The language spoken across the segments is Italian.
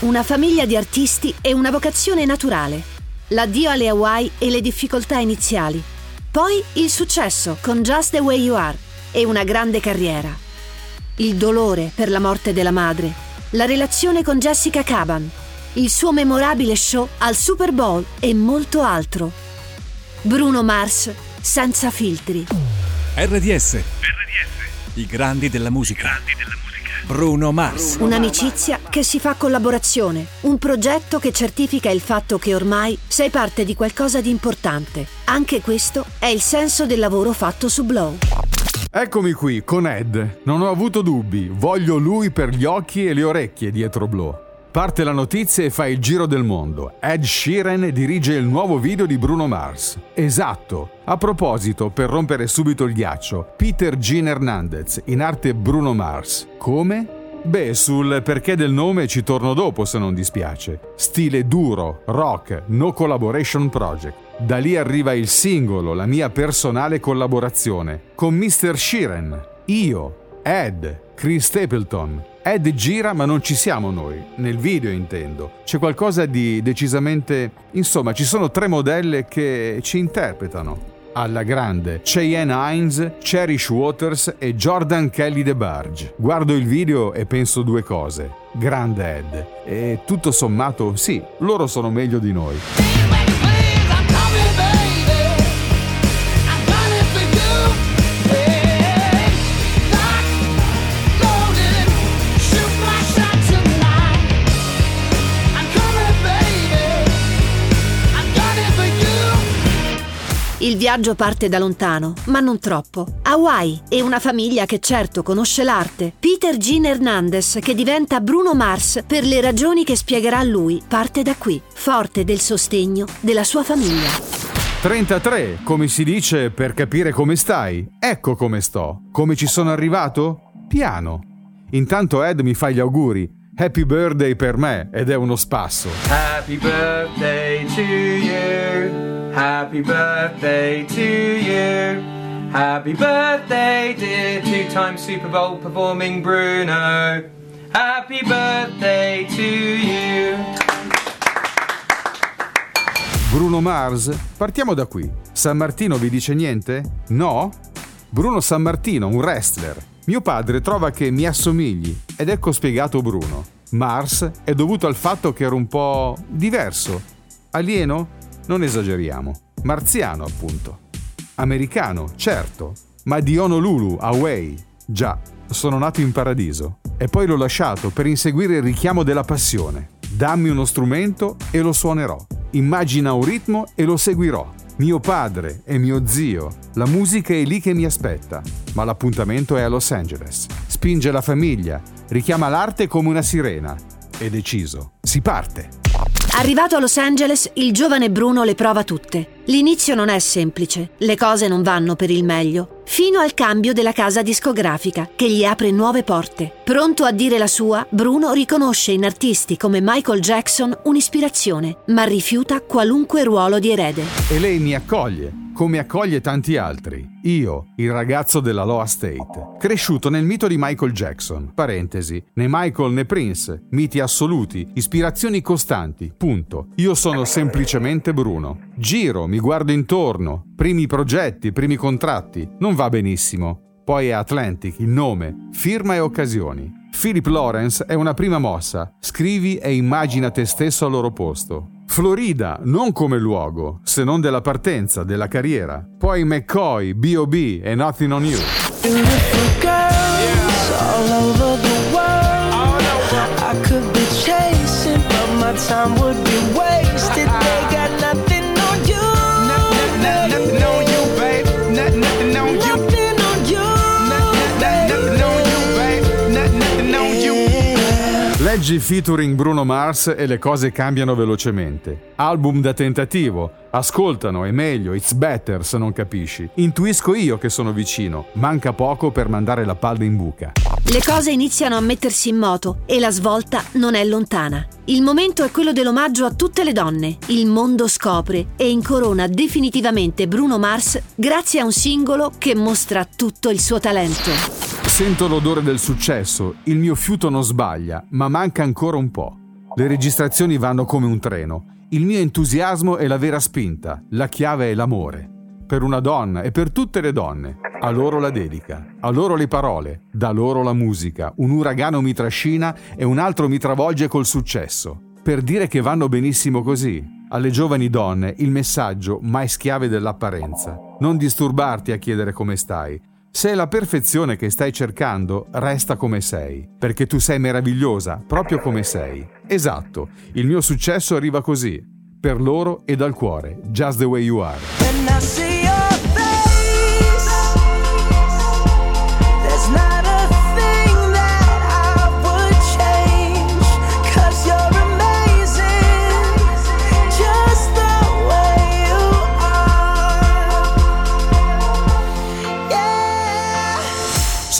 una famiglia di artisti e una vocazione naturale. L'addio alle Hawaii e le difficoltà iniziali. Poi il successo con Just the Way You Are e una grande carriera. Il dolore per la morte della madre. La relazione con Jessica Caban. Il suo memorabile show al Super Bowl e molto altro. Bruno Mars senza filtri. RDS. RDS. I grandi della musica. I grandi della musica. Bruno Mars. Un'amicizia che si fa collaborazione, un progetto che certifica il fatto che ormai sei parte di qualcosa di importante. Anche questo è il senso del lavoro fatto su Blow. Eccomi qui con Ed. Non ho avuto dubbi, voglio lui per gli occhi e le orecchie dietro Blow. Parte la notizia e fa il giro del mondo. Ed Sheeran dirige il nuovo video di Bruno Mars. Esatto. A proposito, per rompere subito il ghiaccio, Peter Gene Hernandez, in arte Bruno Mars. Come? Beh, sul perché del nome ci torno dopo se non dispiace. Stile duro, rock, no collaboration project. Da lì arriva il singolo, la mia personale collaborazione, con Mr. Sheeran, io, Ed, Chris Stapleton, Ed gira ma non ci siamo noi, nel video intendo. C'è qualcosa di decisamente... Insomma, ci sono tre modelle che ci interpretano. Alla grande, Cheyenne Hines, Cherish Waters e Jordan Kelly DeBarge. Guardo il video e penso due cose. Grande Ed. E tutto sommato, sì, loro sono meglio di noi. Il viaggio parte da lontano, ma non troppo. Hawaii e una famiglia che certo conosce l'arte. Peter Gene Hernandez, che diventa Bruno Mars per le ragioni che spiegherà lui, parte da qui, forte del sostegno della sua famiglia. 33, come si dice per capire come stai. Ecco come sto. Come ci sono arrivato? Piano. Intanto Ed mi fa gli auguri. Happy birthday per me ed è uno spasso. Happy birthday to you. Happy birthday to you. Happy birthday, dear two-time Super Bowl performing Bruno. Happy birthday to you. Bruno Mars? Partiamo da qui. San Martino vi dice niente? No? Bruno San Martino, un wrestler. Mio padre trova che mi assomigli ed ecco spiegato Bruno. Mars è dovuto al fatto che ero un po' diverso. Alieno? Non esageriamo. Marziano, appunto. Americano, certo. Ma di Honolulu, Hawaii. Già, sono nato in paradiso. E poi l'ho lasciato per inseguire il richiamo della passione. Dammi uno strumento e lo suonerò. Immagina un ritmo e lo seguirò. Mio padre e mio zio. La musica è lì che mi aspetta. Ma l'appuntamento è a Los Angeles. Spinge la famiglia. Richiama l'arte come una sirena. È deciso. Si parte. Arrivato a Los Angeles, il giovane Bruno le prova tutte. L'inizio non è semplice, le cose non vanno per il meglio, fino al cambio della casa discografica che gli apre nuove porte. Pronto a dire la sua, Bruno riconosce in artisti come Michael Jackson un'ispirazione, ma rifiuta qualunque ruolo di erede. E lei mi accoglie, come accoglie tanti altri. Io, il ragazzo della Loa State, cresciuto nel mito di Michael Jackson. Parentesi, né Michael né Prince, miti assoluti, ispirazioni costanti. Punto. Io sono semplicemente Bruno. Giro, mi guardo intorno, primi progetti, primi contratti. Non va benissimo. Poi è Atlantic, il nome, firma e occasioni. Philip Lawrence è una prima mossa. Scrivi e immagina te stesso al loro posto. Florida, non come luogo, se non della partenza, della carriera. Poi McCoy, B.O.B. e Nothing on You. time Leggi featuring Bruno Mars e le cose cambiano velocemente. Album da tentativo. Ascoltano, è meglio, it's better se non capisci. Intuisco io che sono vicino. Manca poco per mandare la palla in buca. Le cose iniziano a mettersi in moto e la svolta non è lontana. Il momento è quello dell'omaggio a tutte le donne. Il mondo scopre e incorona definitivamente Bruno Mars grazie a un singolo che mostra tutto il suo talento. Sento l'odore del successo, il mio fiuto non sbaglia, ma manca ancora un po'. Le registrazioni vanno come un treno. Il mio entusiasmo è la vera spinta, la chiave è l'amore. Per una donna e per tutte le donne. A loro la dedica, a loro le parole, da loro la musica. Un uragano mi trascina e un altro mi travolge col successo. Per dire che vanno benissimo così. Alle giovani donne il messaggio mai schiave dell'apparenza. Non disturbarti a chiedere come stai. Se è la perfezione che stai cercando, resta come sei, perché tu sei meravigliosa, proprio come sei. Esatto, il mio successo arriva così, per loro e dal cuore, just the way you are.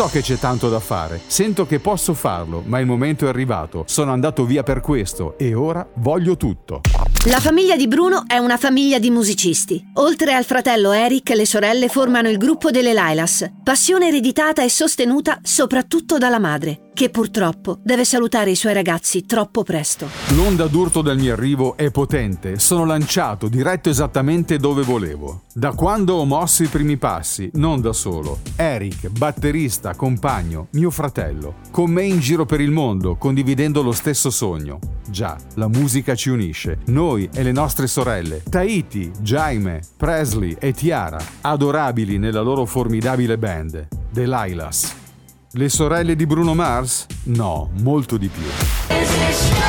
So che c'è tanto da fare, sento che posso farlo, ma il momento è arrivato. Sono andato via per questo e ora voglio tutto. La famiglia di Bruno è una famiglia di musicisti. Oltre al fratello Eric, le sorelle formano il gruppo delle Lilas, passione ereditata e sostenuta soprattutto dalla madre che purtroppo deve salutare i suoi ragazzi troppo presto. L'onda d'urto del mio arrivo è potente, sono lanciato diretto esattamente dove volevo. Da quando ho mosso i primi passi, non da solo. Eric, batterista, compagno, mio fratello, con me in giro per il mondo, condividendo lo stesso sogno. Già, la musica ci unisce, noi e le nostre sorelle, Tahiti, Jaime, Presley e Tiara, adorabili nella loro formidabile band, The Lilas. Le sorelle di Bruno Mars? No, molto di più.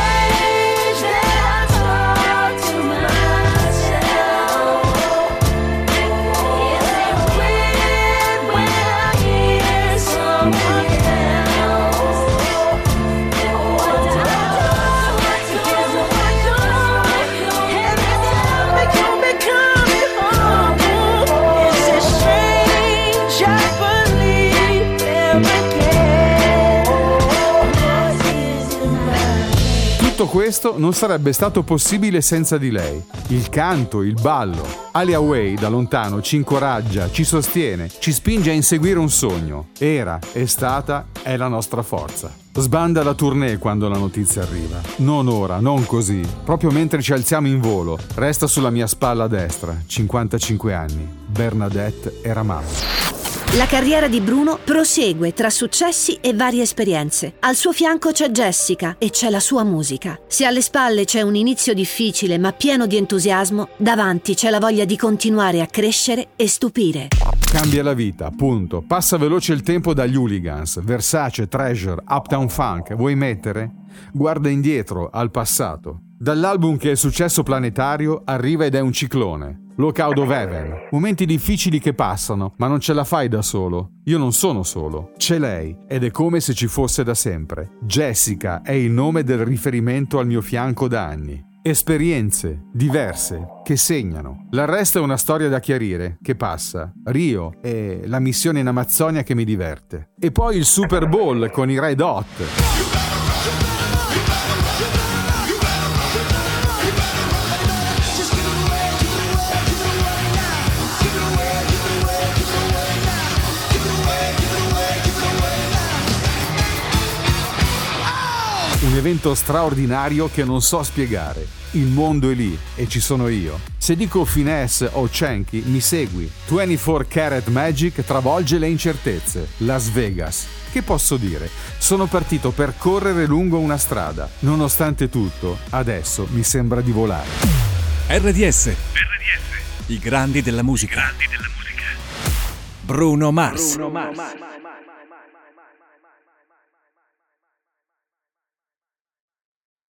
Tutto questo non sarebbe stato possibile senza di lei. Il canto, il ballo. Alia Way da lontano ci incoraggia, ci sostiene, ci spinge a inseguire un sogno. Era, è stata, è la nostra forza. Sbanda la tournée quando la notizia arriva. Non ora, non così. Proprio mentre ci alziamo in volo, resta sulla mia spalla destra, 55 anni. Bernadette era mamma. La carriera di Bruno prosegue tra successi e varie esperienze. Al suo fianco c'è Jessica e c'è la sua musica. Se alle spalle c'è un inizio difficile ma pieno di entusiasmo, davanti c'è la voglia di continuare a crescere e stupire. Cambia la vita, punto. Passa veloce il tempo dagli hooligans, Versace, Treasure, Uptown Funk. Vuoi mettere? Guarda indietro, al passato. Dall'album che è successo planetario arriva ed è un ciclone. Lockout of Heaven. Momenti difficili che passano, ma non ce la fai da solo. Io non sono solo. C'è lei, ed è come se ci fosse da sempre. Jessica è il nome del riferimento al mio fianco da anni. Esperienze diverse che segnano. L'arresto è una storia da chiarire, che passa. Rio e la missione in Amazzonia che mi diverte. E poi il Super Bowl con i Red Hot. Un evento straordinario che non so spiegare. Il mondo è lì e ci sono io. Se dico finesse o Chenky, mi segui. 24 Karat Magic travolge le incertezze. Las Vegas. Che posso dire? Sono partito per correre lungo una strada. Nonostante tutto, adesso mi sembra di volare. RDS. RDS. I grandi della musica. grandi della musica. Bruno Mars. Bruno Mars.